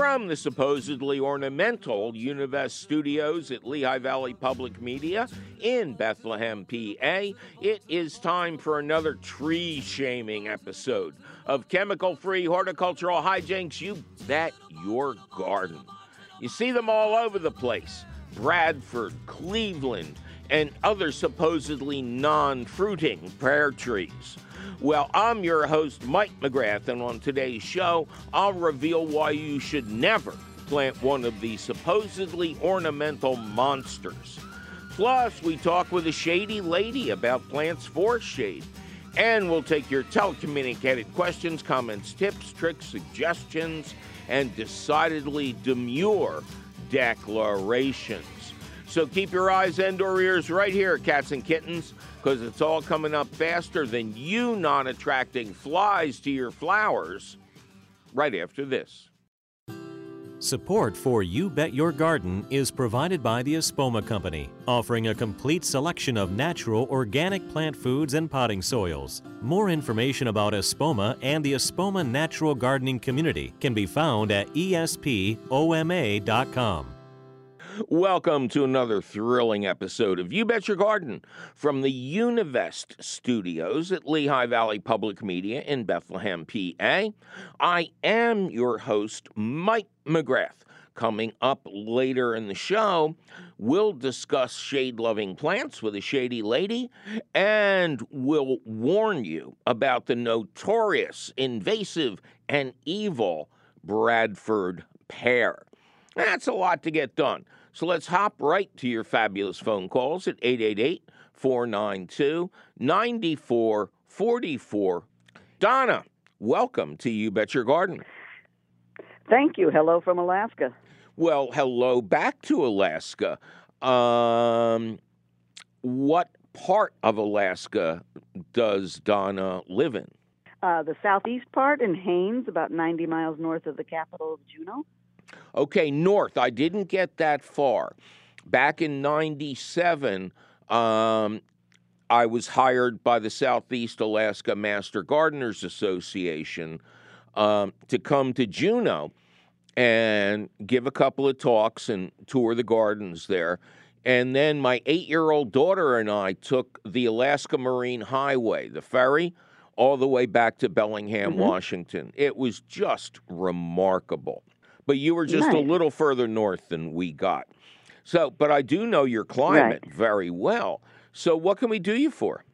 From the supposedly ornamental Univest studios at Lehigh Valley Public Media in Bethlehem, PA, it is time for another tree shaming episode of chemical free horticultural hijinks you bet your garden. You see them all over the place Bradford, Cleveland, and other supposedly non fruiting pear trees. Well, I'm your host, Mike McGrath, and on today's show, I'll reveal why you should never plant one of these supposedly ornamental monsters. Plus, we talk with a shady lady about plants for shade. And we'll take your telecommunicated questions, comments, tips, tricks, suggestions, and decidedly demure declarations. So keep your eyes and or ears right here, cats and kittens, because it's all coming up faster than you not attracting flies to your flowers right after this. Support for You Bet Your Garden is provided by the Espoma Company, offering a complete selection of natural organic plant foods and potting soils. More information about Espoma and the Espoma Natural Gardening Community can be found at espoma.com. Welcome to another thrilling episode of You Bet Your Garden from the Univest studios at Lehigh Valley Public Media in Bethlehem, PA. I am your host, Mike McGrath. Coming up later in the show, we'll discuss shade loving plants with a shady lady, and we'll warn you about the notorious, invasive, and evil Bradford pear. That's a lot to get done. So let's hop right to your fabulous phone calls at 888 492 9444. Donna, welcome to You Bet Your Garden. Thank you. Hello from Alaska. Well, hello back to Alaska. Um, what part of Alaska does Donna live in? Uh, the southeast part in Haines, about 90 miles north of the capital of Juneau. Okay, north. I didn't get that far. Back in 97, um, I was hired by the Southeast Alaska Master Gardeners Association um, to come to Juneau and give a couple of talks and tour the gardens there. And then my eight year old daughter and I took the Alaska Marine Highway, the ferry, all the way back to Bellingham, Mhm. Washington. It was just remarkable. But you were just a little further north than we got. So, but I do know your climate very well. So, what can we do you for?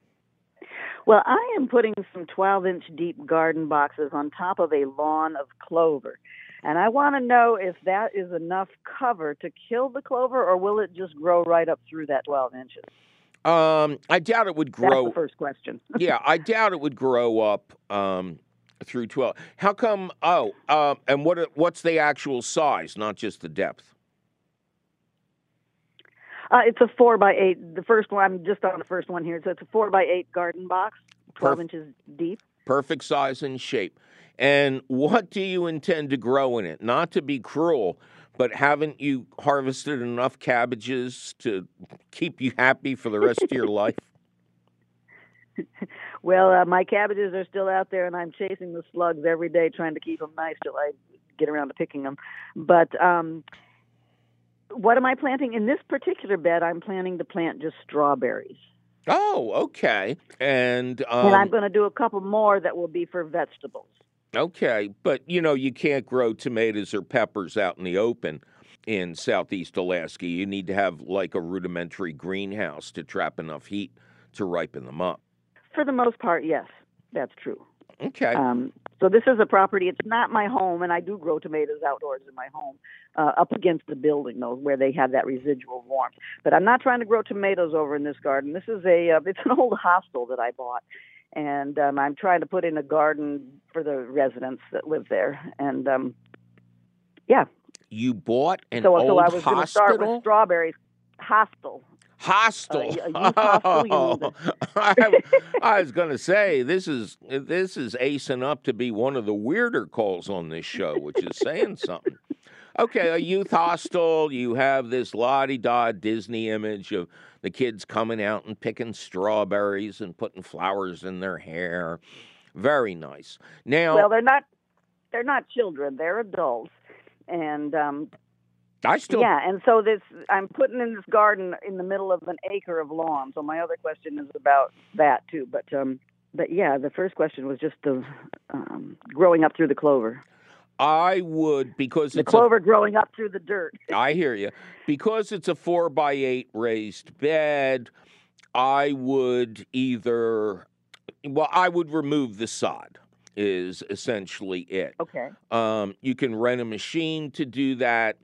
Well, I am putting some 12 inch deep garden boxes on top of a lawn of clover. And I want to know if that is enough cover to kill the clover, or will it just grow right up through that 12 inches? Um, I doubt it would That's grow. the first question. yeah, I doubt it would grow up um, through twelve. How come? Oh, uh, and what? What's the actual size, not just the depth? Uh, it's a four by eight. The first one, I'm just on the first one here. So it's a four by eight garden box, 12 Perf- inches deep. Perfect size and shape. And what do you intend to grow in it? Not to be cruel, but haven't you harvested enough cabbages to keep you happy for the rest of your life? Well, uh, my cabbages are still out there, and I'm chasing the slugs every day, trying to keep them nice till I get around to picking them. But um, what am I planting in this particular bed? I'm planning to plant just strawberries, Oh, okay. And um, and I'm going to do a couple more that will be for vegetables. Okay, but you know, you can't grow tomatoes or peppers out in the open in southeast Alaska. You need to have like a rudimentary greenhouse to trap enough heat to ripen them up. For the most part, yes, that's true. Okay. Um, so this is a property. It's not my home, and I do grow tomatoes outdoors in my home, uh, up against the building though, where they have that residual warmth. But I'm not trying to grow tomatoes over in this garden. This is a uh, it's an old hostel that I bought, and um, I'm trying to put in a garden for the residents that live there. And um, yeah, you bought an so old so I was going to start with strawberries. Hostel. Hostile. Uh, you Oh, I, I was going to say this is this is acing up to be one of the weirder calls on this show, which is saying something. Okay, a youth hostel. You have this lottie da Disney image of the kids coming out and picking strawberries and putting flowers in their hair. Very nice. Now, Well, they're not they're not children. They're adults. and um, I still yeah, and so this I'm putting in this garden in the middle of an acre of lawn. So my other question is about that too. But um, but yeah, the first question was just the um, growing up through the clover. I would because The clover growing up through the dirt. I hear you because it's a four by eight raised bed. I would either well, I would remove the sod. Is essentially it. Okay. Um, you can rent a machine to do that,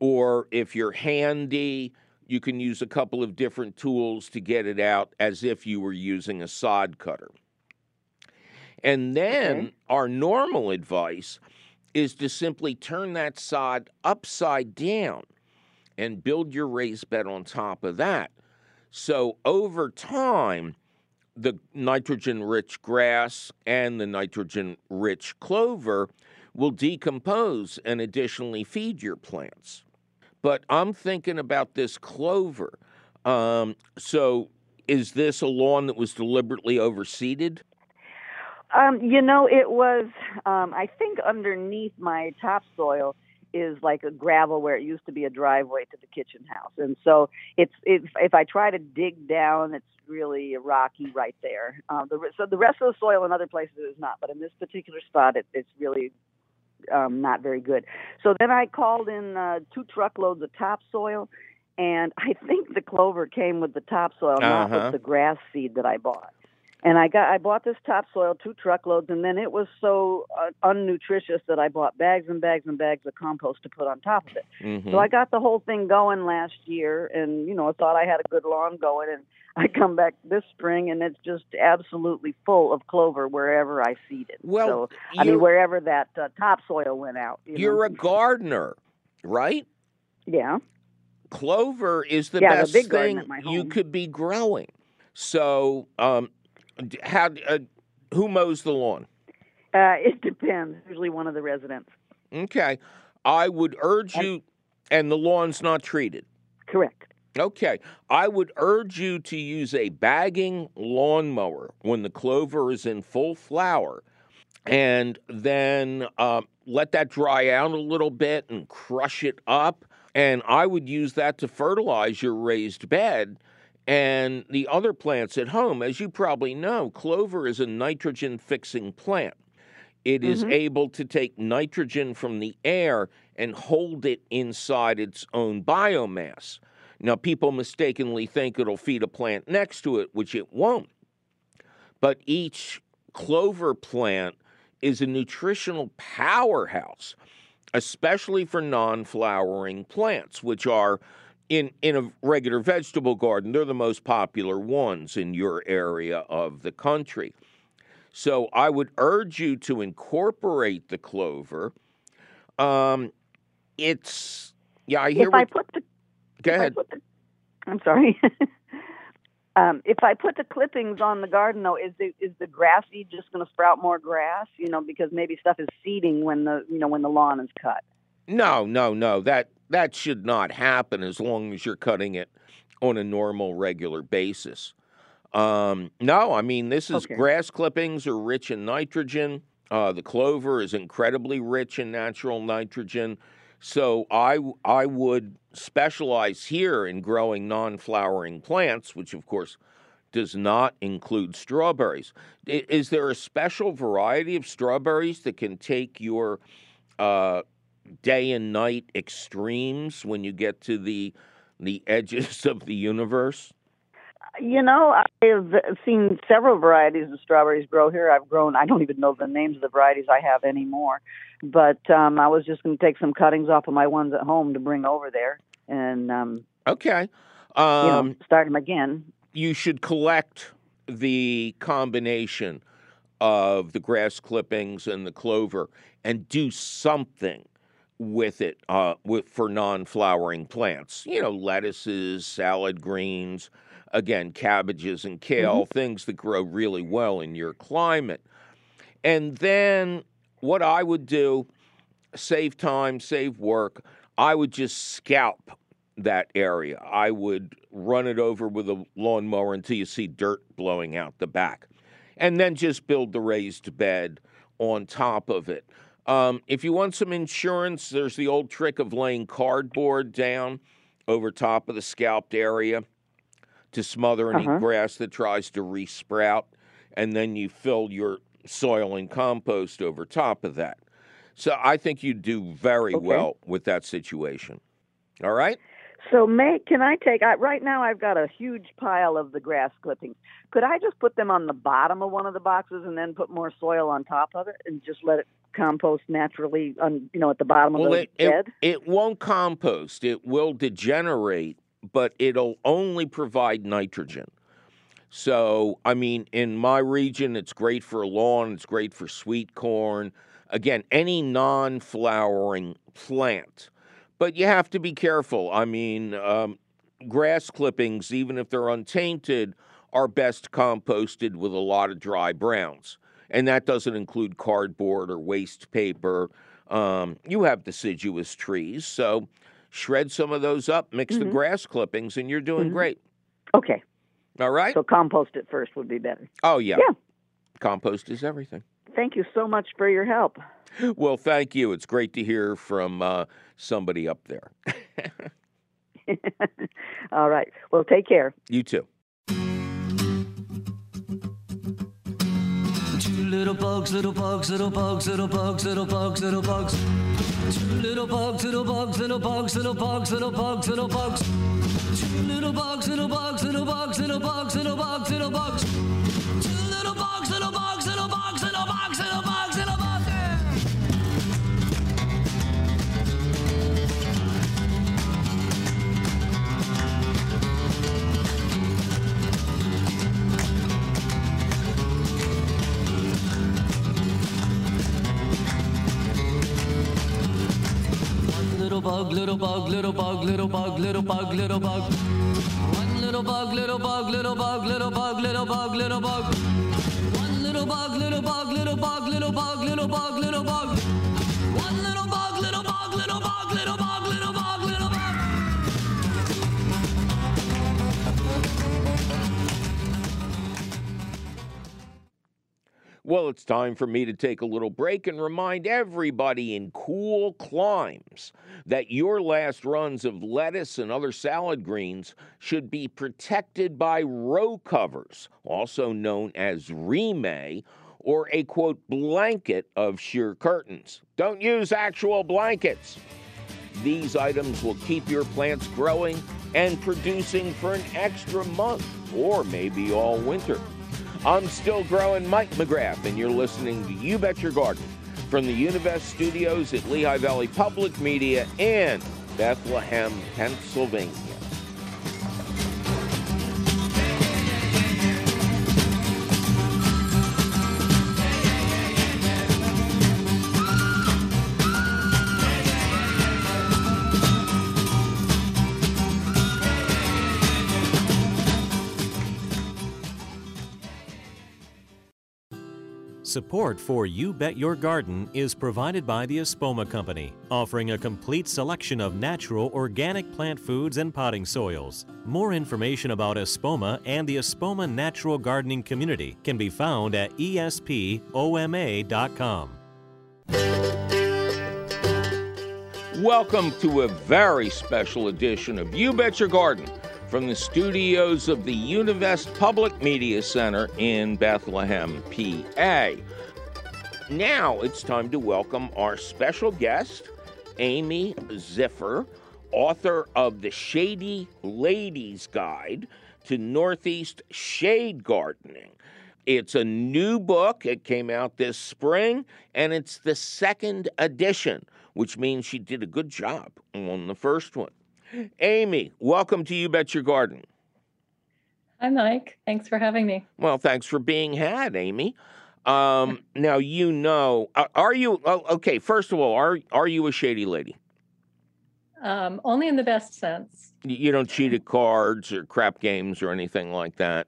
or if you're handy, you can use a couple of different tools to get it out as if you were using a sod cutter. And then Okay. our normal advice is to simply turn that sod upside down and build your raised bed on top of that. So over time, the nitrogen rich grass and the nitrogen rich clover will decompose and additionally feed your plants. But I'm thinking about this clover. Um, so, is this a lawn that was deliberately overseeded? Um, you know, it was. Um, I think underneath my topsoil is like a gravel where it used to be a driveway to the kitchen house, and so it's. If if I try to dig down, it's really rocky right there. Um, the so the rest of the soil in other places is not, but in this particular spot, it, it's really um, not very good. So then I called in uh, two truckloads of topsoil, and I think the clover came with the topsoil, not Uh-huh. with the grass seed that I bought. And I got I bought this topsoil, two truckloads, and then it was so uh, unnutritious that I bought bags and bags and bags of compost to put on top of it. Mhm. So I got the whole thing going last year, and you know I thought I had a good lawn going, and I come back this spring and it's just absolutely full of clover wherever I seed it. Well, so I mean wherever that uh, topsoil went out. You You're a gardener, right? yeah. Clover is the Yeah, the best big thing you could be growing. So, um, how uh, who mows the lawn? Uh, it depends. Usually one of the residents. Okay, I would urge And- you, and the lawn's not treated. Correct. Okay, I would urge you to use a bagging lawnmower when the clover is in full flower, and then uh, let that dry out a little bit and crush it up. And I would use that to fertilize your raised bed and the other plants at home. As you probably know, clover is a nitrogen fixing plant. It is Mhm. able to take nitrogen from the air and hold it inside its own biomass. Now, people mistakenly think it'll feed a plant next to it, which it won't. But each clover plant is a nutritional powerhouse, especially for non flowering plants, which are in, in a regular vegetable garden, they're the most popular ones in your area of the country. So I would urge you to incorporate the clover. Um, it's, yeah, I hear If I put the go ahead. the- I'm sorry. um, if I put the clippings on the garden, though, is the is the grass seed just going to sprout more grass? You know, because maybe stuff is seeding when the you know when the lawn is cut. No, no, no. That that should not happen as long as you're cutting it on a normal, regular basis. Um, no, I mean this is Okay. grass clippings are rich in nitrogen. Uh, the clover is incredibly rich in natural nitrogen. So I I would specialize here in growing non-flowering plants, which of course does not include strawberries. Is there a special variety of strawberries that can take your uh, day and night extremes when you get to the the edges of the universe? You know, I've seen several varieties of strawberries grow here. I've grown. I don't even know the names of the varieties I have anymore. But um, I was just going to take some cuttings off of my ones at home to bring over there, and um, Okay. you know, Um, start them again. you should collect the combination of the grass clippings and the clover and do something with it uh, with, for non-flowering plants. You know, lettuces, salad greens, again, cabbages and kale, things that grow really well in your climate. And then what I would do, save time, save work, I would just scalp that area. I would run it over with a lawnmower until you see dirt blowing out the back. And then just build the raised bed on top of it. Um, if you want some insurance, there's the old trick of laying cardboard down over top of the scalped area to smother any Uh-huh. grass that tries to resprout, and then you fill your soil and compost over top of that. So I think you do very Okay. well with that situation. All right? So, May, can I take? I, right now, I've got a huge pile of the grass clippings. Could I just put them on the bottom of one of the boxes and then put more soil on top of it and just let it compost naturally on, you know, at the bottom of Well, the it, it, bed? it won't compost. It will degenerate, but it'll only provide nitrogen. So, I mean, in my region, it's great for lawn, it's great for sweet corn. Again, any non flowering plant. But you have to be careful. I mean, um, grass clippings, even if they're untainted, are best composted with a lot of dry browns. And that doesn't include cardboard or waste paper. Um, you have deciduous trees, so shred some of those up, mix the Mhm. grass clippings, and you're doing Mhm. great. Okay, All right? so compost it first would be better. oh, yeah. Yeah. Compost is everything. Thank you so much for your help. Well, thank you. It's great to hear from uh, somebody up there. All right. Well, take care. you too. Two little bugs, little bugs, little bugs, little bugs, little bugs, little bugs. Two little bugs, little bugs, little bugs, little bugs, little bugs, little bugs. Two little bugs, little bugs, little bugs, little bugs, little bugs, little bugs. Little bugs, little bug, little bug, little bug, little bug, little bug, little bug. One little bug, little bug, little bug, little bug, little bug, little bug. One little bug, little bug, little bug, little bug, little bug, little bug. Well, it's time for me to take a little break and remind everybody in cool climes that your last runs of lettuce and other salad greens should be protected by row covers, also known as Reemay, or a quote blanket of sheer curtains. Don't use actual blankets. These items will keep your plants growing and producing for an extra month or maybe all winter. I'm still growing Mike McGrath, and you're listening to You Bet Your Garden from the Univest studios at Lehigh Valley Public Media in Bethlehem, Pennsylvania. Support for You Bet Your Garden is provided by the Espoma Company, offering a complete selection of natural organic plant foods and potting soils. More information about Espoma and the Espoma Natural Gardening Community can be found at espoma.com. Welcome to a very special edition of You Bet Your Garden from the studios of the Univest Public Media Center in Bethlehem, PA. Now it's time to welcome our special guest, Amy Ziffer, author of The Shady Lady's Guide to Northeast Shade Gardening. It's a new book. It came out this spring, and it's the second edition, which means she did a good job on the first one. Amy, welcome to You Bet Your Garden. Hi, Mike. Thanks for having me. Well, thanks for being had, Amy. Um, now you know. Are, you oh, okay? First of all, are are you a shady lady? Um, only in the best sense. You you don't cheat at cards or crap games or anything like that.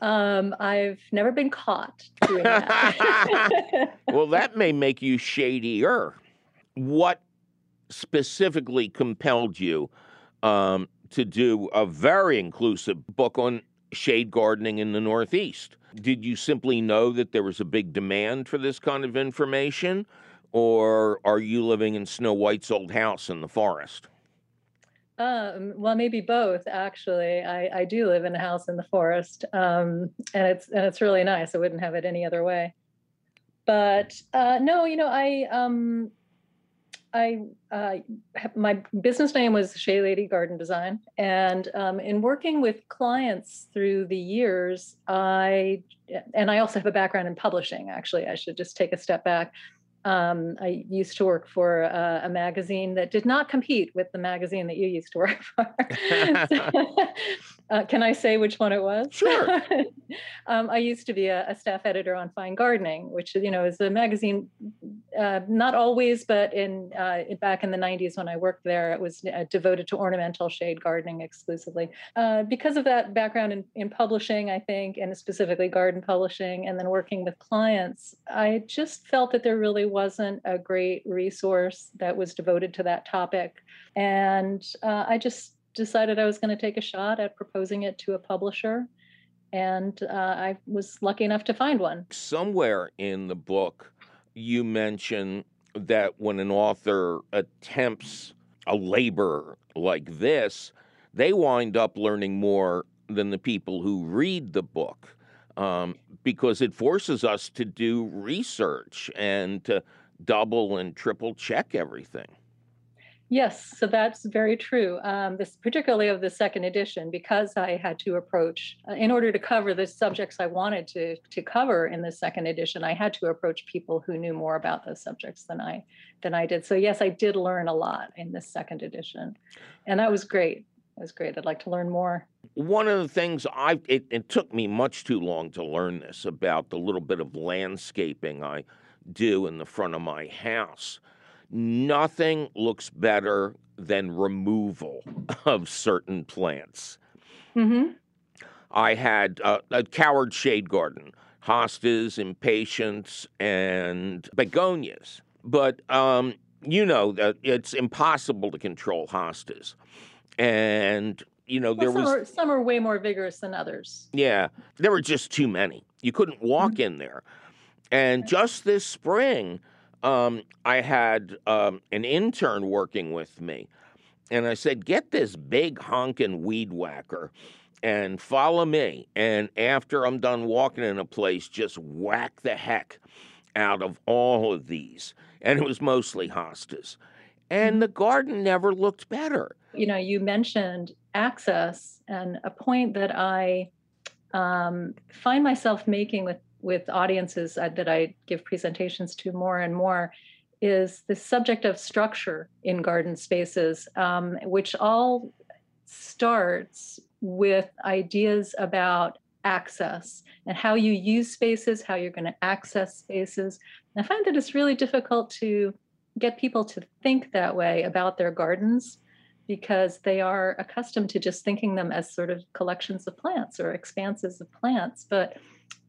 Um, I've never been caught doing that. well, that may make you shadier. What specifically compelled you um, to do a very inclusive book on shade gardening in the Northeast? Did you simply know that there was a big demand for this kind of information? or are you living in Snow White's old house in the forest? Um, well, maybe both. Actually, I, I do live in a house in the forest, um, and it's and it's really nice. I wouldn't have it any other way. But uh, no, you know, I um, I uh, my business name was Shea Lady Garden Design, and um, in working with clients through the years, I and I also have a background in publishing. Actually, I should just take a step back. Um, I used to work for a, a, magazine that did not compete with the magazine that you used to work for. so, uh, can I say which one it was? Sure. um, I used to be a, a, staff editor on Fine Gardening, which you know is a magazine. Uh, not always, but in uh, back in the '90s when I worked there, it was uh, devoted to ornamental shade gardening exclusively. Uh, because of that background in, in publishing, I think, and specifically garden publishing, and then working with clients, I just felt that there really wasn't a great resource that was devoted to that topic, and uh, I just decided I was going to take a shot at proposing it to a publisher. And uh, I was lucky enough to find one. Somewhere in the book, you mention that when an author attempts a labor like this, they wind up learning more than the people who read the book um, because it forces us to do research and to double and triple check everything. Yes, so that's very true. Um, this particularly of the second edition, because I had to approach, uh, in order to cover the subjects I wanted to to cover in the second edition, I had to approach people who knew more about those subjects than I than I did. So yes, I did learn a lot in this second edition, and that was great. It was great. I'd like to learn more. One of the things I it, it took me much too long to learn this about the little bit of landscaping I do in the front of my house nothing looks better than removal of certain plants. Mm-hmm. I had uh, a coward shade garden, hostas, impatiens, and begonias. But um, you know that it's impossible to control hostas. And you know, there well, some was are, some are way more vigorous than others. Yeah, there were just too many. You couldn't walk mm-hmm. in there. And just this spring, um, I had um, an intern working with me, and I said, "Get this big honking weed whacker." And follow me. And after I'm done walking in a place, just whack the heck out of all of these. And it was mostly hostas. And mm-hmm. the garden never looked better. You know, you mentioned access, and a point that I um, find myself making with with audiences that I give presentations to more and more is the subject of structure in garden spaces, um, which all starts with ideas about access and how you use spaces, how you're going to access spaces. And I find that it's really difficult to get people to think that way about their gardens because they are accustomed to just thinking them as sort of collections of plants or expanses of plants. But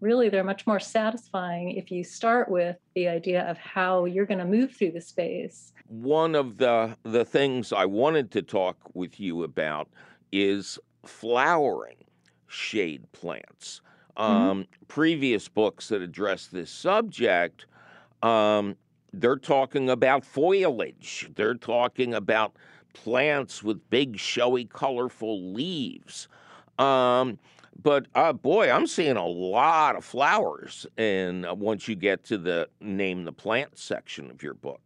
really they're much more satisfying if you start with the idea of how you're going to move through the space. One of the the things I wanted to talk with you about is flowering shade plants. Mm-hmm. Um, previous books that address this subject, um, they're talking about foliage. They're talking about plants with big, showy, colorful leaves. Um, but uh, boy, I'm seeing a lot of flowers. And uh, once you get to the name the plant section of your book.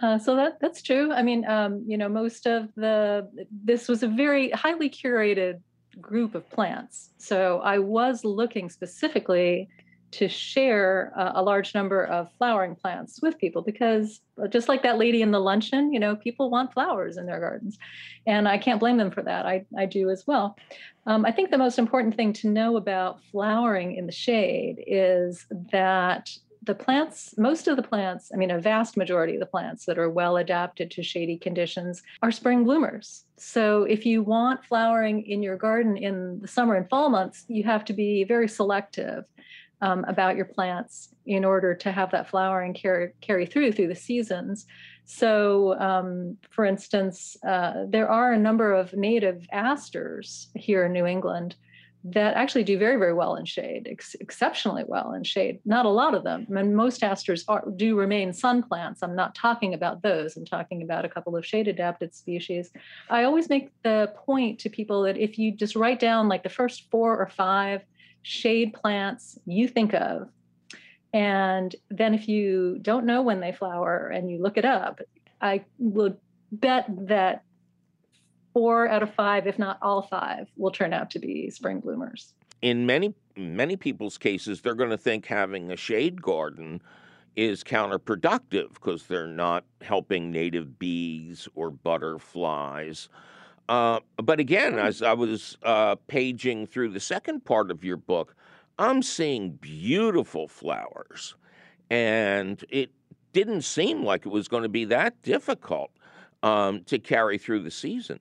Uh, so that that's true. I mean, um, you know, most of the this was a very highly curated group of plants. So I was looking specifically to share a large number of flowering plants with people because uh, just like that lady in the luncheon, you know, people want flowers in their gardens. And I can't blame them for that. I, I do as well. Um, I think the most important thing to know about flowering in the shade is that the plants, most of the plants, I mean, a vast majority of the plants that are well adapted to shady conditions are spring bloomers. So if you want flowering in your garden in the summer and fall months, you have to be very selective um, about your plants in order to have that flowering carry, carry through through the seasons. So, um, for instance, uh, there are a number of native asters here in New England that actually do very, very well in shade, ex- exceptionally well in shade. Not a lot of them. I mean, most asters are, do remain sun plants. I'm not talking about those. I'm talking about a couple of shade adapted species. I always make the point to people that if you just write down like the first four or five shade plants you think of, and then if you don't know when they flower and you look it up, I would bet that four out of five, if not all five, will turn out to be spring bloomers. In many many people's cases, they're going to think having a shade garden is counterproductive because they're not helping native bees or butterflies. Uh, but again, as I was uh, paging through the second part of your book, I'm seeing beautiful flowers, and it didn't seem like it was going to be that difficult um, to carry through the season.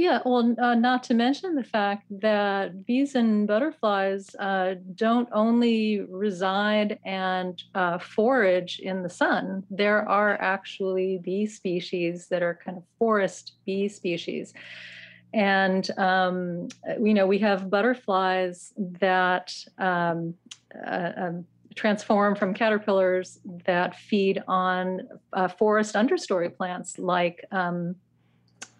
Yeah, well, uh, not to mention the fact that bees and butterflies uh, don't only reside and uh, forage in the sun. There are actually bee species that are kind of forest bee species. And, um, you know, we have butterflies that um, uh, um, transform from caterpillars that feed on uh, forest understory plants like um,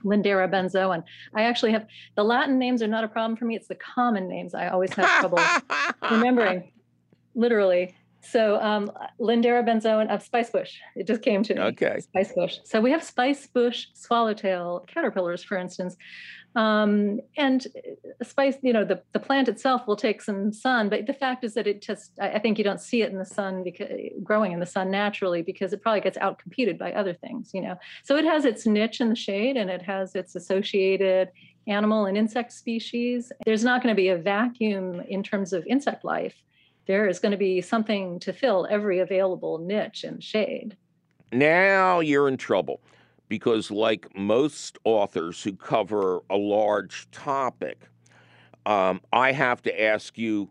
Lindera benzoin. I actually have the Latin names are not a problem for me. It's the common names I always have trouble remembering, literally. So um, Lindera benzoin of spice bush. It just came to me. Okay. Spicebush. So we have spice bush swallowtail caterpillars, for instance, um, and uh, spice, you know, the, the plant itself will take some sun, but the fact is that it just, I, think you don't see it in the sun because growing in the sun naturally because it probably gets outcompeted by other things, you know. So it has its niche in the shade and it has its associated animal and insect species. There's not going to be a vacuum in terms of insect life. There is going to be something to fill every available niche in shade. Now you're in trouble because, like most authors who cover a large topic, um, I have to ask you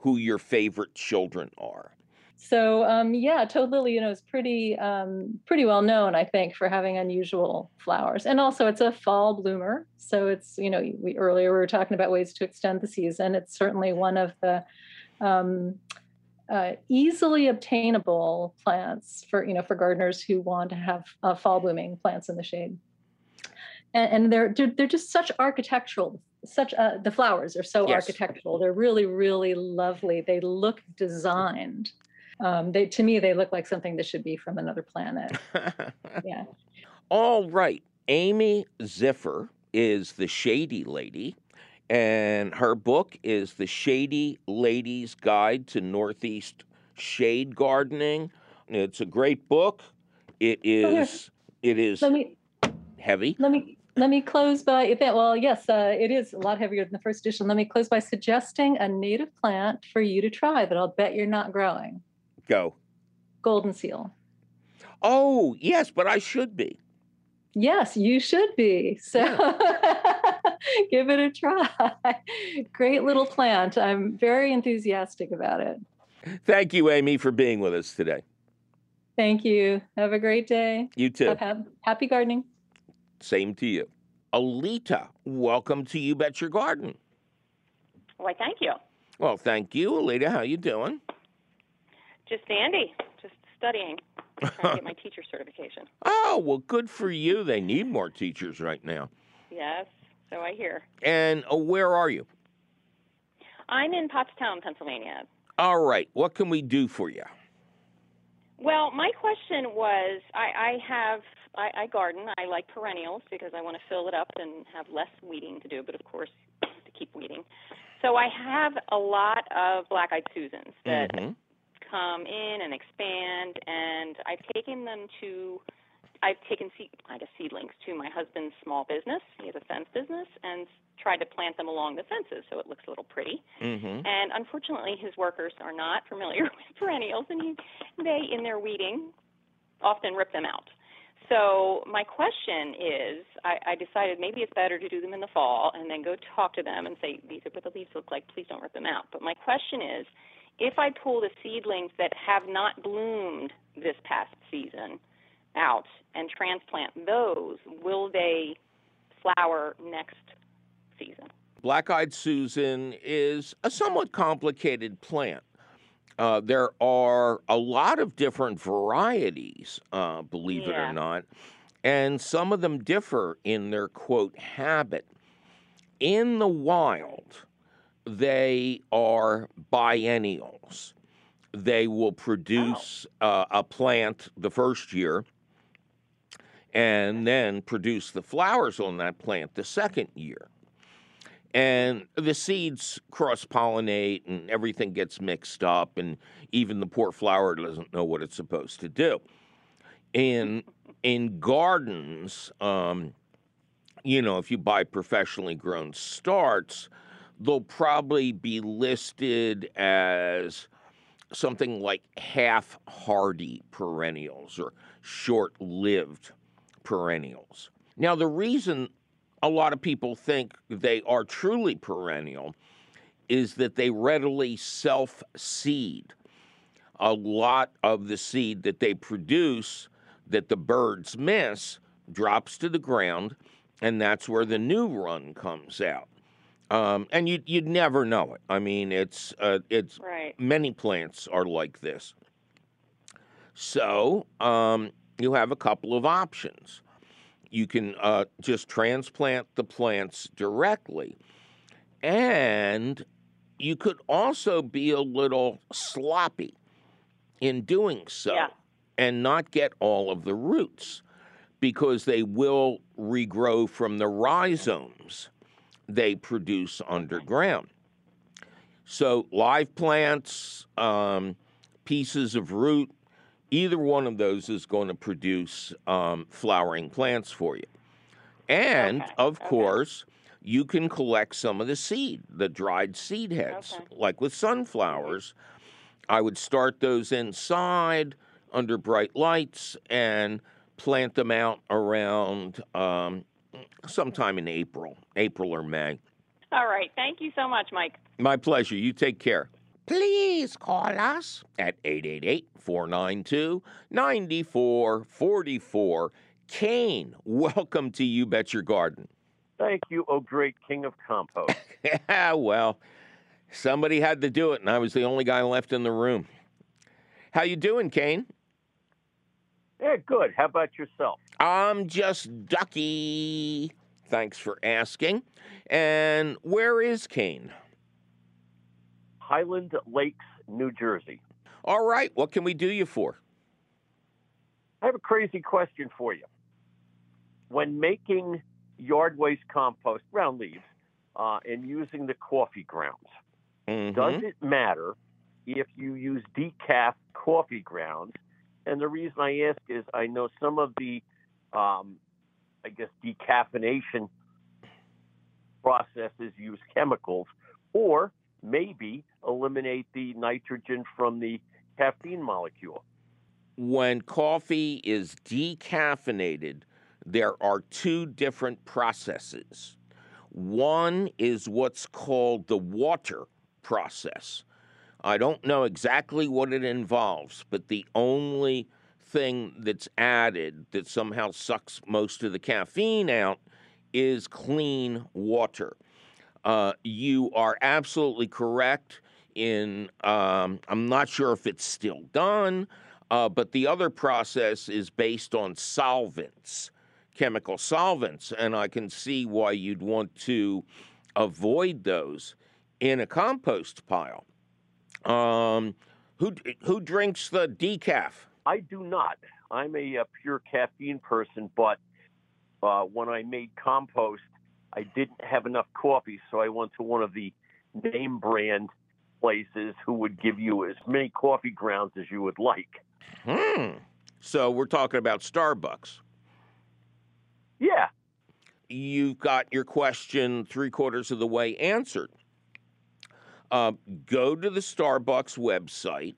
who your favorite children are. So um, yeah, Toad Lily, you know, is pretty um, pretty well known, I think, for having unusual flowers, and also it's a fall bloomer. So it's you know, we earlier we were talking about ways to extend the season. It's certainly one of the um, uh, easily obtainable plants for you know for gardeners who want to have uh, fall blooming plants in the shade. And, and they're, they're they're just such architectural. Such uh, the flowers are so Yes. architectural. They're really really lovely. They look designed. Um, they to me they look like something that should be from another planet. Yeah. All right. Amy Ziffer is the Shady Lady, and her book is The Shady Lady's Guide to Northeast Shade Gardening. It's a great book. It is it is Let me heavy. let me let me close by that well yes uh, it is a lot heavier than the first edition let me close by suggesting a native plant for you to try that i'll bet you're not growing Go. golden seal Oh, yes, but I should be. yes you should be so give it a try great little plant i'm very enthusiastic about it Thank you, Amy, for being with us today. thank you have a great day You too. have, have happy gardening Same to you. Alita, welcome to You Bet Your Garden. Why, thank you. Well, thank you, Alita. How you doing? Just dandy. Just studying. Trying to get my teacher certification. Oh, well, good for you. They need more teachers right now. Yes, so I hear. And uh, where are you? I'm in Pottstown, Pennsylvania. All right. What can we do for you? Well, my question was I, I have I, I garden. I like perennials because I want to fill it up and have less weeding to do, but of course to keep weeding. So I have a lot of black-eyed Susans that Mhm. come in and expand, and I've taken them to, I've taken seed, I guess seedlings to my husband's small business. He has a fence business, and tried to plant them along the fences so it looks a little pretty. Mhm. And unfortunately, his workers are not familiar with perennials, and he, they, in their weeding, often rip them out. So my question is, I, I decided maybe it's better to do them in the fall and then go talk to them and say, these are what the leaves look like. Please don't rip them out. But my question is, if I pull the seedlings that have not bloomed this past season out and transplant those, will they flower next season? black eyed Susan is a somewhat complicated plant. Uh, there are a lot of different varieties, uh, believe it or not, and some of them differ in their quote habit. In the wild, they are biennials. They will produce uh, a plant the first year and then produce the flowers on that plant the second year. And the seeds cross pollinate and everything gets mixed up, and even the poor flower doesn't know what it's supposed to do. In, in gardens, um, you know, if you buy professionally grown starts, they'll probably be listed as something like half hardy perennials or short lived perennials. Now, the reason a lot of people think they are truly perennial is that they readily self seed. A lot of the seed that they produce that the birds miss drops to the ground, and that's where the new run comes out. Um, and you'd, you'd never know it. I mean, it's uh, it's Right. many plants are like this. So um, you have a couple of options. You can uh, just transplant the plants directly, and you could also be a little sloppy in doing so Yeah. and not get all of the roots because they will regrow from the rhizomes they produce underground. So, live plants, um, pieces of root, either one of those is going to produce um, flowering plants for you. And Okay, of okay. course, you can collect some of the seed, the dried seed heads, Okay. like with sunflowers. I would start those inside under bright lights and plant them out around um, sometime in April, April or May. All right. Thank you so much, Mike. My pleasure. You take care. Please call us at 888 492 9444. Kane, welcome to You Bet Your Garden. Thank you, oh great king of compost. Yeah, well, somebody had to do it, and I was the only guy left in the room. How you doing, Kane? yeah, good. How about yourself? I'm just ducky. Thanks for asking. And where is Kane? Highland Lakes, New Jersey. All right, what can we do you for? I have a crazy question for you. When making yard waste compost, ground leaves, uh, and using the coffee grounds, Mhm. does it matter if you use decaf coffee grounds? And the reason I ask is I know some of the, um, I guess, decaffeination processes use chemicals, or maybe eliminate the nitrogen from the caffeine molecule. when coffee is decaffeinated, there are two different processes. One is what's called the water process. I don't know exactly what it involves, but the only thing that's added that somehow sucks most of the caffeine out is clean water. Uh, you are absolutely correct in, um, I'm not sure if it's still done. Uh, but the other process is based on solvents, chemical solvents, and I can see why you'd want to avoid those in a compost pile. Um, who who drinks the decaf? I do not. I'm a, uh pure caffeine person, but uh, when I made compost, I didn't have enough coffee, so I went to one of the name brand places who would give you as many coffee grounds as you would like. Hmm. So we're talking about Starbucks. Yeah, You've got your question three quarters of the way answered. Uh, go to the Starbucks website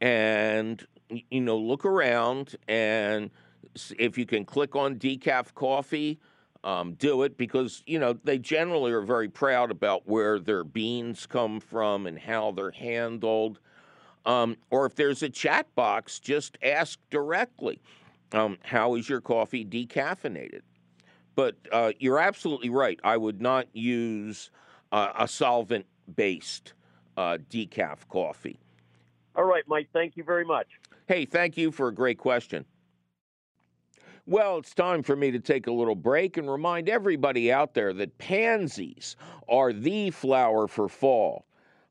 and you know look around and if you can click on decaf coffee um, do it because you know they generally are very proud about where their beans come from and how they're handled um, or if there's a chat box just ask directly um, how is your coffee decaffeinated but uh, you're absolutely right. I would not use uh, a solvent based uh, decaf coffee. All right, Mike. Thank you very much. Hey, thank you for a great question. Well, it's time for me to take a little break and remind everybody out there that pansies are the flower for fall.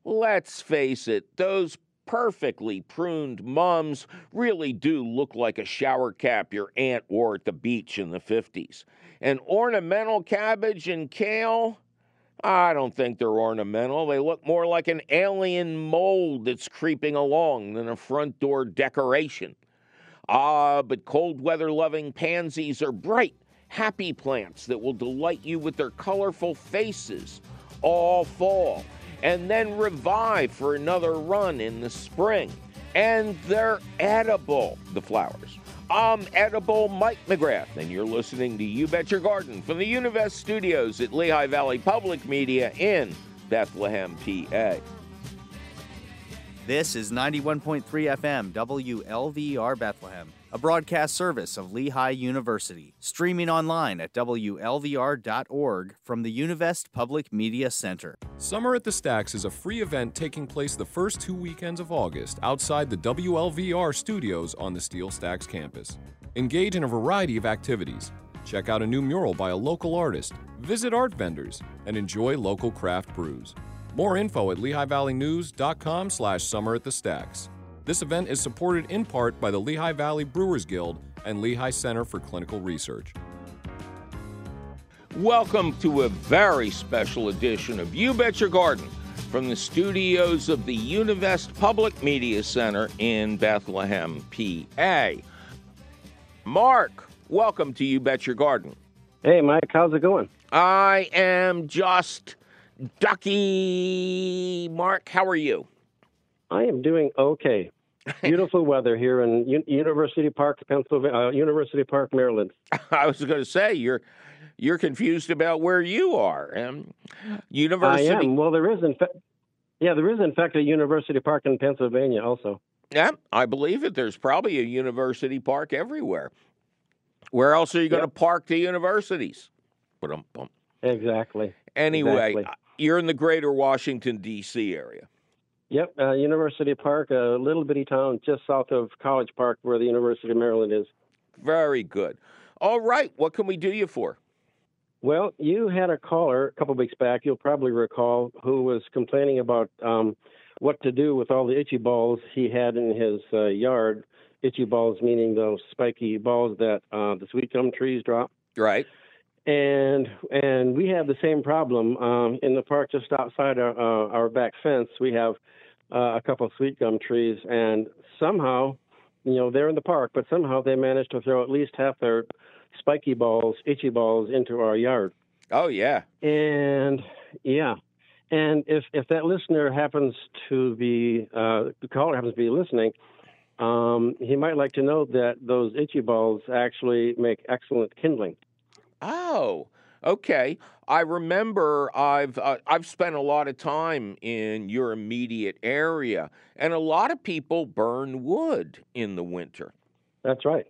Let's face it, those perfectly pruned mums really do look like a shower cap your aunt wore at the beach in the 50s. And ornamental cabbage and kale, I don't think they're ornamental. They look more like an alien mold that's creeping along than a front door decoration. Ah, but cold weather loving pansies are bright, happy plants that will delight you with their colorful faces all fall and then revive for another run in the spring. And they're edible, the flowers. I'm edible Mike McGrath, and you're listening to You Bet Your Garden from the Univest Studios at Lehigh Valley Public Media in Bethlehem, PA. This is 91.3 FM WLVR Bethlehem, a broadcast service of Lehigh University, streaming online at WLVR.org from the Univest Public Media Center. Summer at the Stacks is a free event taking place the first two weekends of August outside the WLVR studios on the Steel Stacks campus. Engage in a variety of activities. Check out a new mural by a local artist, visit art vendors, and enjoy local craft brews. More info at LehighValleyNews.com slash Summer at the Stacks. This event is supported in part by the Lehigh Valley Brewers Guild and Lehigh Center for Clinical Research. Welcome to a very special edition of You Bet Your Garden from the studios of the Univest Public Media Center in Bethlehem, PA. Mark, welcome to You Bet Your Garden. Hey, Mike, how's it going? I am just Ducky. Mark, how are you? I am doing okay. Beautiful weather here in U- University Park, Pennsylvania, uh, University Park, Maryland. I was going to say you're you're confused about where you are. Um, University. I am. Well, there is in fact, yeah, there is in fact a University Park in Pennsylvania also. Yeah, I believe it. There's probably a university park everywhere. Where else are you going to Yep. park the universities? Exactly. Anyway, Exactly. You're in the greater Washington, D.C. area. Yep, uh, University Park, a little bitty town just south of College Park, where the University of Maryland is. Very good. All right, what can we do you for? Well, you had a caller a couple weeks back, you'll probably recall, who was complaining about um, what to do with all the itchy balls he had in his uh, yard. Itchy balls meaning those spiky balls that uh, the sweet gum trees drop. Right. And and we have the same problem um, in the park just outside our, uh, our back fence. We have uh, a couple of sweet gum trees, and somehow, you know, they're in the park, but somehow they managed to throw at least half their spiky balls, itchy balls, into our yard. Oh yeah. And yeah, and if if that listener happens to be uh, the caller happens to be listening, um, he might like to know that those itchy balls actually make excellent kindling. Oh, okay. I remember I've uh, I've spent a lot of time in your immediate area, and a lot of people burn wood in the winter. That's right.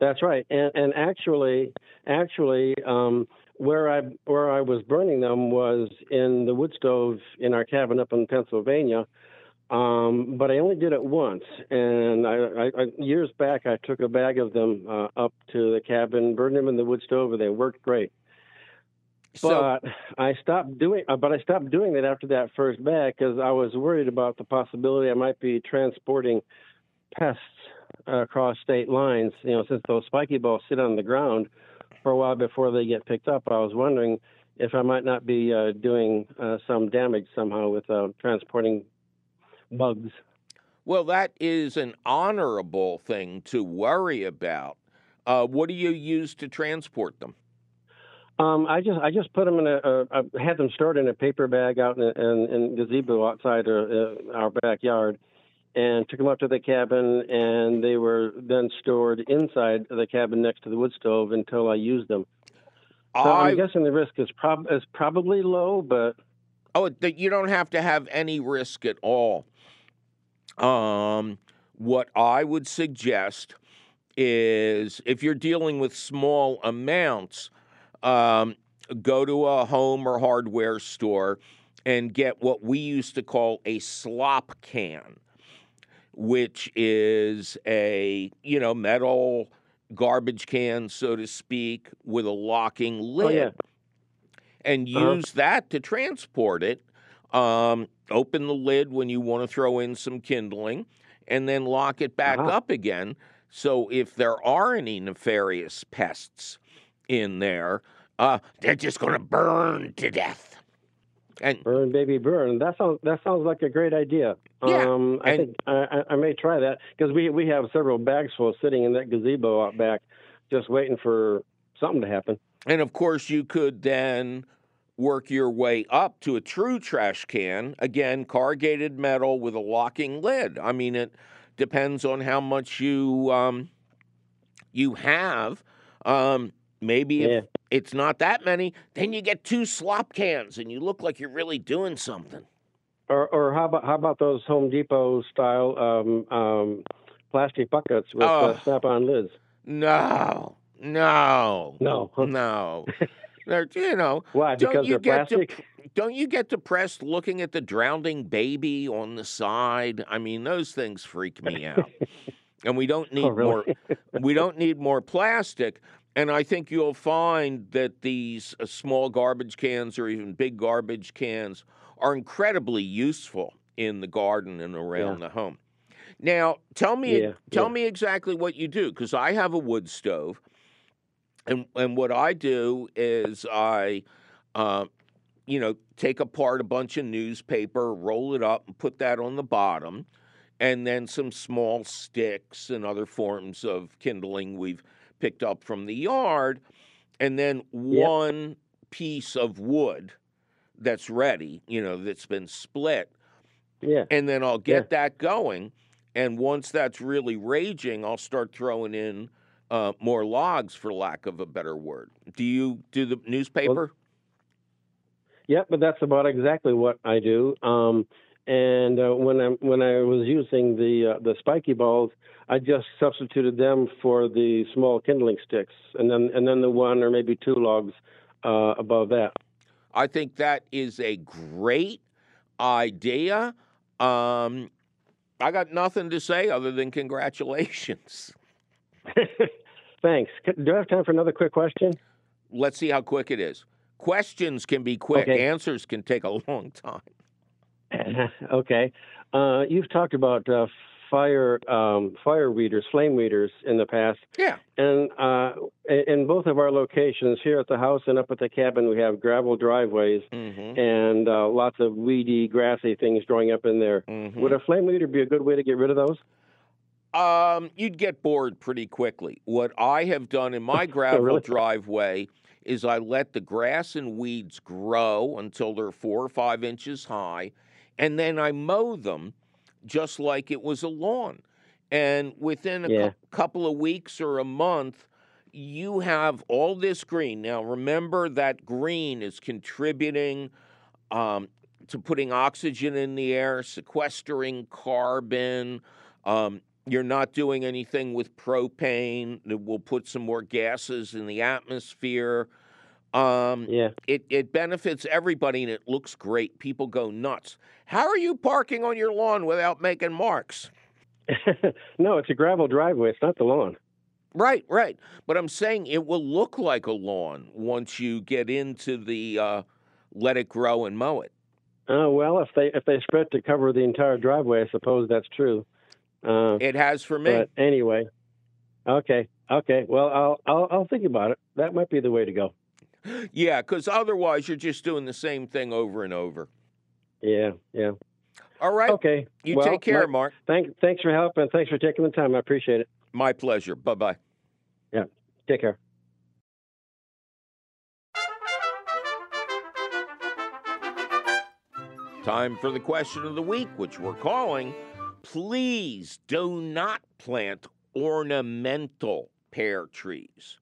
That's right. And and actually, actually, um, where I where I was burning them was in the wood stove in our cabin up in Pennsylvania. Um, but I only did it once, and I, I, I years back I took a bag of them uh, up to the cabin, burned them in the wood stove, and they worked great. So But I stopped doing. Uh, but I stopped doing that after that first bag because I was worried about the possibility I might be transporting pests uh, across state lines. You know, since those spiky balls sit on the ground for a while before they get picked up, I was wondering if I might not be uh, doing uh, some damage somehow with uh, transporting bugs. well, that is an honorable thing to worry about. Uh, what do you use to transport them? Um, I just I just put them in a, I had them stored in a paper bag out in a, in, in gazebo outside uh, uh, our backyard, and took them up to the cabin, and they were then stored inside the cabin next to the wood stove until I used them. So I I'm guessing the risk is prob is probably low, but Oh, that you don't have to have any risk at all. Um, what I would suggest is if you're dealing with small amounts, um, go to a home or hardware store and get what we used to call a slop can, which is a you know metal garbage can, so to speak, with a locking lid, Oh yeah. and Uh-huh. use that to transport it. Um, open the lid when you want to throw in some kindling, and then lock it back Uh-huh. up again. So if there are any nefarious pests in there, uh, they're just going to burn to death. And Burn, baby, burn. That sounds that sounds like a great idea. Yeah, um, I and- think I, I- I may try that because we we have several bags full sitting in that gazebo out back, just waiting for something to happen. And of course, you could then work your way up to a true trash can. Again, corrugated metal with a locking lid. I mean, it depends on how much you um, you have. Um, maybe if it's not that many, then you get two slop cans, and you look like you're really doing something. Or or how about how about those Home Depot style um, um, plastic buckets with Oh. uh, snap-on lids? No, no, No. no. They're, you know, Why? Don't Because you they're to- plastic. Don't you get depressed looking at the drowning baby on the side? I mean, those things freak me out. and we don't need Oh, really? more we don't need more plastic. And I think you'll find that these uh, small garbage cans or even big garbage cans are incredibly useful in the garden and around the home. Now, tell me Yeah, tell yeah. me exactly what you do because I have a wood stove. And and what I do is I uh, you know, take apart a bunch of newspaper, roll it up, and put that on the bottom, and then some small sticks and other forms of kindling we've picked up from the yard, and then one piece of wood that's ready, you know, that's been split, Yeah. and then I'll get that going. And once that's really raging, I'll start throwing in uh, more logs, for lack of a better word. Do you do the newspaper? Yeah, but that's about exactly what I do. Um, and uh, when I when I was using the uh, the spiky balls, I just substituted them for the small kindling sticks, and then and then the one or maybe two logs uh, above that. I think that is a great idea. Um, I got nothing to say other than congratulations. Thanks. Do I have time for another quick question? Let's see how quick it is. Questions can be quick, Okay. answers can take a long time. okay. Uh, you've talked about uh, fire um, fire weeders, flame weeders in the past. Yeah. And uh, in both of our locations, here at the house and up at the cabin, we have gravel driveways Mm-hmm. and uh, lots of weedy, grassy things growing up in there. Mm-hmm. Would a flame weeder be a good way to get rid of those? Um, you'd get bored pretty quickly. What I have done in my gravel really? driveway is I let the grass and weeds grow until they're four or five inches high, and then I mow them just like it was a lawn. And within a Yeah. couple of weeks or a month, you have all this green. Now, remember that green is contributing um, to putting oxygen in the air, sequestering carbon. Um, you're not doing anything with propane that will put some more gases in the atmosphere. Um, Yeah. it, it benefits everybody and it looks great. People go nuts. How are you parking on your lawn without making marks? no, it's a gravel driveway. It's not the lawn. Right, right. But I'm saying it will look like a lawn once you get into the uh, let it grow and mow it. Uh, well, if they if they spread to cover the entire driveway, I suppose that's true. Uh, It has for me. but anyway, okay, okay. Well, I'll, I'll I'll think about it. That might be the way to go. Yeah, because otherwise you're just doing the same thing over and over. Yeah, yeah. All right. Okay. You well, take care, Mark, Mark. Thank, thanks for helping. thanks for taking the time. I appreciate it. My pleasure. Bye bye. Yeah. Take care. Time for the question of the week, which we're calling Please do not plant ornamental pear trees.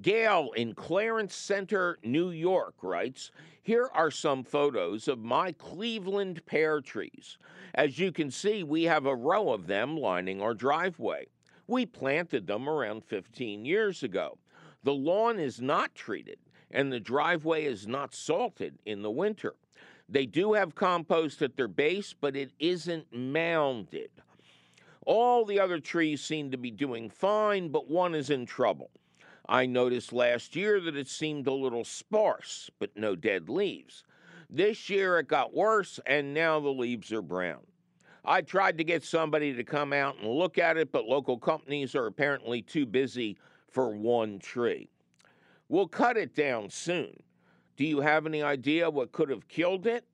Gail in Clarence Center, New York writes Here are some photos of my Cleveland pear trees. As you can see, we have a row of them lining our driveway. We planted them around 15 years ago. The lawn is not treated, and the driveway is not salted in the winter. They do have compost at their base, but it isn't mounded. All the other trees seem to be doing fine, but one is in trouble. I noticed last year that it seemed a little sparse, but no dead leaves. This year it got worse, and now the leaves are brown. I tried to get somebody to come out and look at it, but local companies are apparently too busy for one tree. We'll cut it down soon. Do you have any idea what could have killed it?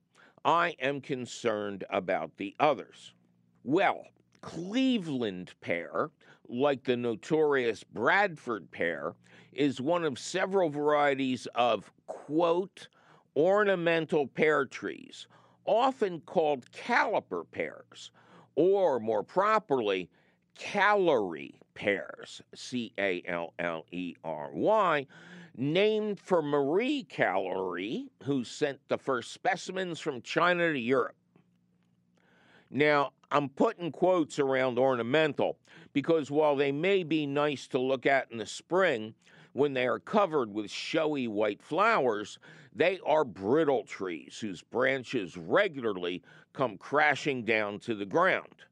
I am concerned about the others. Well, Cleveland pear, like the notorious Bradford pear, is one of several varieties of, quote, ornamental pear trees, often called caliper pears, or more properly, Callery pears, C A L L E R Y, named for Marie Callery, who sent the first specimens from China to Europe. Now, I'm putting quotes around ornamental because while they may be nice to look at in the spring, when they are covered with showy white flowers, they are brittle trees whose branches regularly come crashing down to the ground.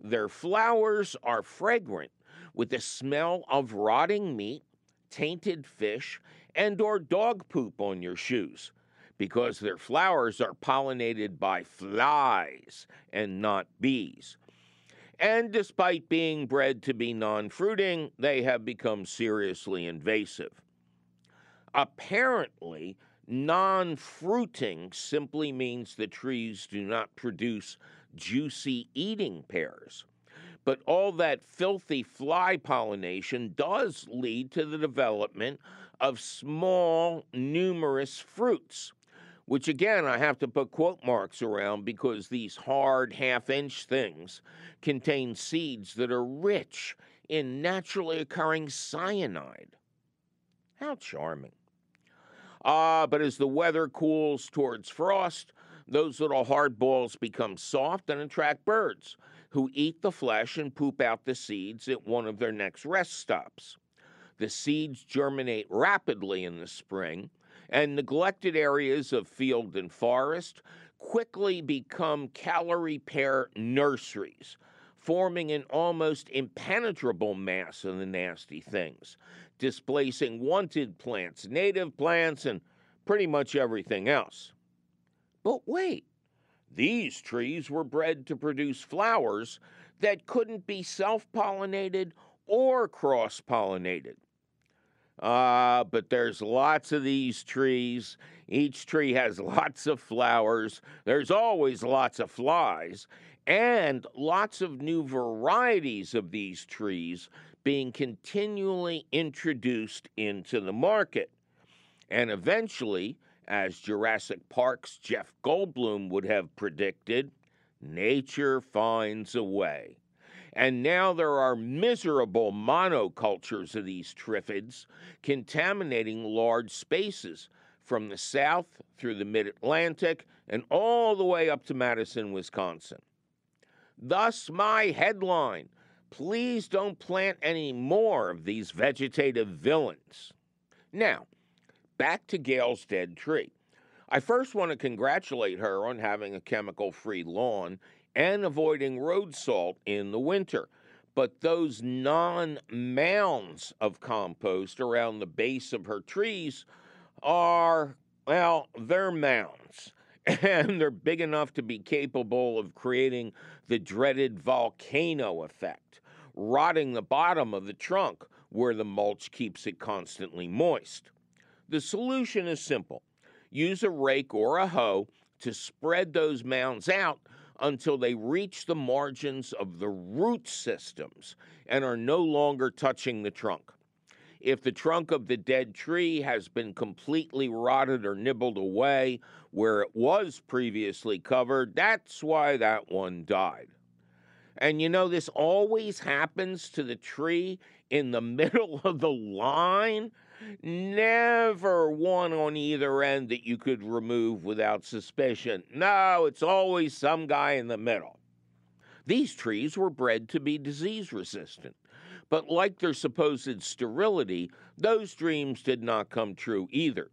Their flowers are fragrant with the smell of rotting meat, tainted fish, and or dog poop on your shoes because their flowers are pollinated by flies and not bees. And despite being bred to be non fruiting, they have become seriously invasive. Apparently, non fruiting simply means the trees do not produce juicy eating pears. But all that filthy fly pollination does lead to the development of small, numerous fruits which again I have to put quote marks around because these hard half inch things contain seeds that are rich in naturally occurring cyanide. How charming. Ah, uh, but as the weather cools towards frost, those little hard balls become soft and attract birds who eat the flesh and poop out the seeds at one of their next rest stops. The seeds germinate rapidly in the spring and neglected areas of field and forest quickly become Callery pear nurseries, forming an almost impenetrable mass of the nasty things, displacing wanted plants, native plants, and pretty much everything else. But wait, these trees were bred to produce flowers that couldn't be self pollinated or cross pollinated. Uh, but there's lots of these trees. Each tree has lots of flowers. There's always lots of flies and lots of new varieties of these trees being continually introduced into the market. And eventually, as Jurassic Park's Jeff Goldblum would have predicted, nature finds a way. And now there are miserable monocultures of these triffids contaminating large spaces from the south through the mid Atlantic and all the way up to Madison, Wisconsin. Thus, my headline please don't plant any more of these vegetative villains. Now, back to Gail's dead tree. I first want to congratulate her on having a chemical free lawn and avoiding road salt in the winter. But those non mounds of compost around the base of her trees are, well, they're mounds. And they're big enough to be capable of creating the dreaded volcano effect, rotting the bottom of the trunk where the mulch keeps it constantly moist. The solution is simple use a rake or a hoe to spread those mounds out until they reach the margins of the root systems and are no longer touching the trunk. If the trunk of the dead tree has been completely rotted or nibbled away where it was previously covered, that's why that one died. And you know, this always happens to the tree in the middle of the line Never one on either end that you could remove without suspicion. No, it's always some guy in the middle. These trees were bred to be disease resistant, but like their supposed sterility, those dreams did not come true either.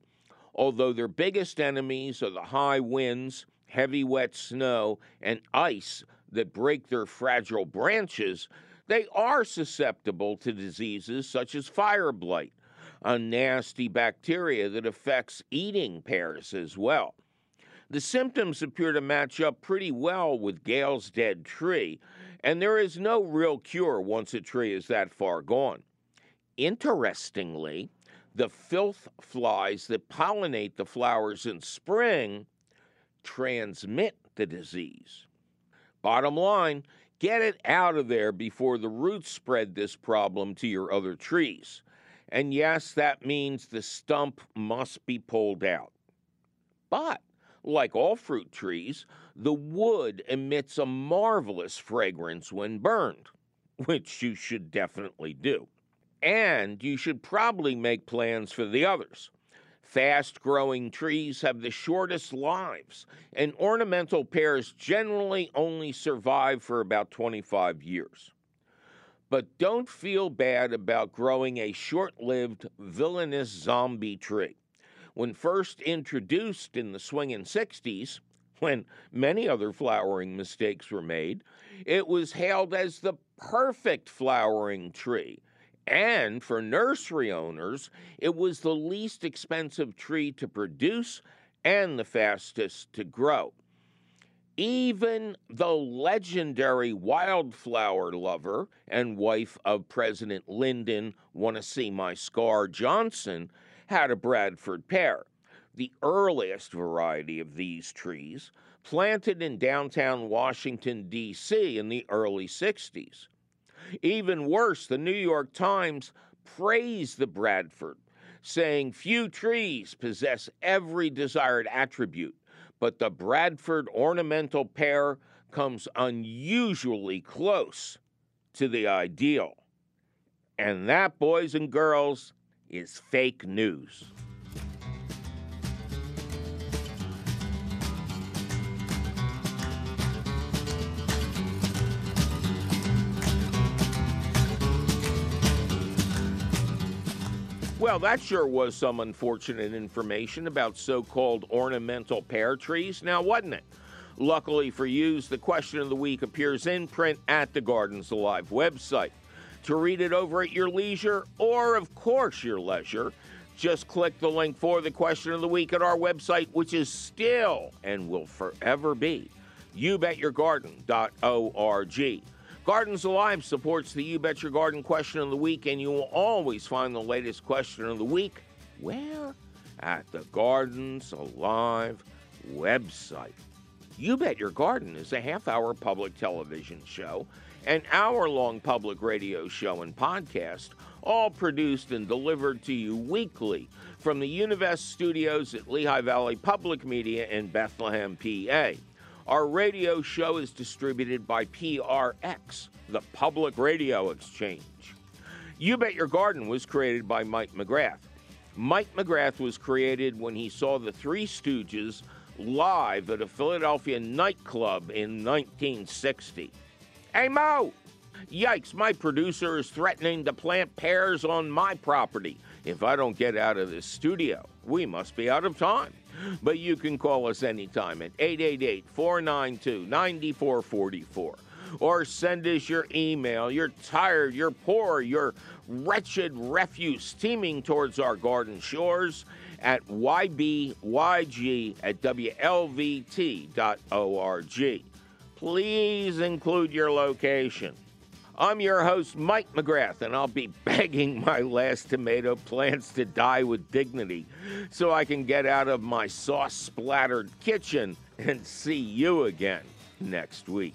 although their biggest enemies are the high winds, heavy wet snow, and ice that break their fragile branches, they are susceptible to diseases such as fire blight, a nasty bacteria that affects eating pears as well. The symptoms appear to match up pretty well with Gail's dead tree, and there is no real cure once a tree is that far gone. Interestingly, the filth flies that pollinate the flowers in spring transmit the disease. Bottom line, get it out of there before the roots spread this problem to your other trees. And yes, that means the stump must be pulled out. But, like all fruit trees, the wood emits a marvelous fragrance when burned, which you should definitely do. And you should probably make plans for the others. Fast growing trees have the shortest lives, and ornamental pears generally only survive for about 25 years. But don't feel bad about growing a short lived, villainous zombie tree. When first introduced in the swinging 60s, when many other flowering mistakes were made, it was hailed as the perfect flowering tree and for nursery owners, it was the least expensive tree to produce and the fastest to grow. Even the legendary wildflower lover and wife of President Lyndon, want to see my scar Johnson, had a Bradford pear, the earliest variety of these trees, planted in downtown Washington, D.C. in the early 60s. Even worse, the New York Times praised the Bradford, saying few trees possess every desired attribute, but the Bradford ornamental pear comes unusually close to the ideal. And that, boys and girls, is fake news. Well, that sure was some unfortunate information about so called ornamental pear trees, now wasn't it? Luckily for you, the question of the week appears in print at the Gardens Alive website. To read it over at your leisure, or of course your leisure, just click the link for the question of the week at our website, which is still and will forever be youbetyourgarden.org. Gardens Alive supports the You Bet Your Garden question of the week, and you will always find the latest question of the week where? At the Gardens Alive website. You Bet Your Garden is a half hour public television show, an hour long public radio show and podcast, all produced and delivered to you weekly from the Univest studios at Lehigh Valley Public Media in Bethlehem, PA. Our radio show is distributed by PRX, the Public Radio Exchange. You Bet Your Garden was created by Mike McGrath. Mike McGrath was created when he saw the Three Stooges live at a Philadelphia nightclub in 1960. Hey, Moe! Yikes, my producer is threatening to plant pears on my property. If I don't get out of this studio, we must be out of time. But you can call us anytime at 888 492 9444 or send us your email. You're tired, you're poor, you're wretched refuse teeming towards our garden shores at ybyg at wlvt.org. Please include your location. I'm your host, Mike McGrath, and I'll be begging my last tomato plants to die with dignity so I can get out of my sauce splattered kitchen and see you again next week.